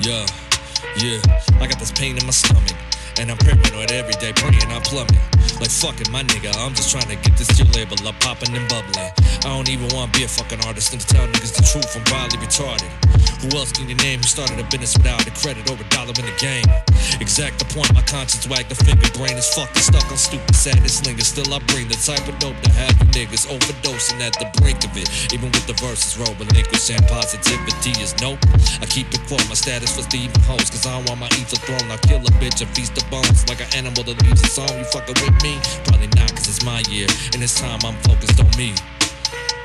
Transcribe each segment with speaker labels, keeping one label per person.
Speaker 1: Yeah, yeah, I got this pain in my stomach. And I'm paranoid every day, praying I plummet. Like fucking my nigga, I'm just trying to get this to label up, popping and bubbling. I don't even wanna be a fucking artist and to tell niggas the truth, I'm probably retarded. Who else can you name who started a business without a credit or a dollar in the game? Exact the point, my conscience wag the finger, brain is fucking stuck on stupid sadness linger. Still I bring the type of dope to have you niggas overdosing at the brink of it. Even with the verses roll, relinquishing positivity is nope. I keep it for my status for Stephen host, cause I don't want my ether thrown. I kill a bitch and feast the bones like an animal that leaves a song. You fucking with me? Probably not, cause it's my year, and it's time I'm focused on me.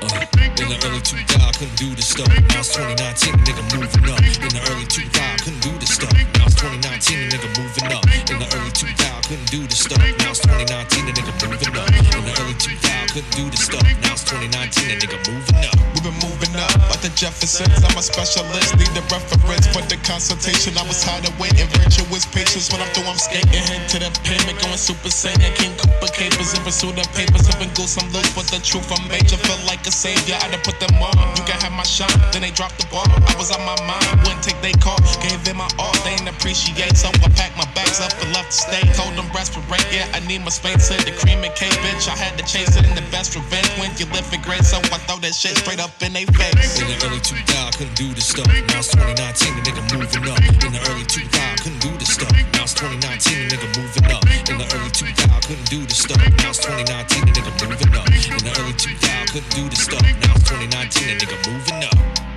Speaker 1: Uh, in the early 2000s, I couldn't do this stuff. Now it's 2019, nigga moving up. In the early 2000s, I couldn't do this stuff. Now it's 2019, nigga moving up. In the early 2000s, I couldn't do this stuff. Now it's 2019, nigga moving up. In the early 2000s, I couldn't do this stuff. Now it's 2019, nigga
Speaker 2: the Jeffersons. I'm a specialist, need a reference for the consultation. I was hard waiting, virtuous patience. When I'm through, I'm skating. Head to the payment, going super saiyan. King Cooper capers in pursuit of papers. Sipping goose, I'm loose with the truth. I'm major, feel like a savior. I done put them on. You can have my shine, then they dropped the ball. I was on my mind, wouldn't take they call. Gave them my all, they ain't appreciate. So I packed my bags up and left the state. Told them respirate, yeah, I need my space. Said the cream and cake, bitch. I had to chase it in the best revenge when you live in great. So I throw that shit straight up in they face.
Speaker 1: The early 2000s, couldn't do this stuff. Now it's 2019, the nigga moving up. In the early 2000s, couldn't do this stuff. Now it's 2019, the nigga moving up. In the early 2000s, couldn't do this stuff. Now it's 2019, the nigga moving up. In the early 2000s, couldn't do this stuff. Now it's 2019, the nigga moving up.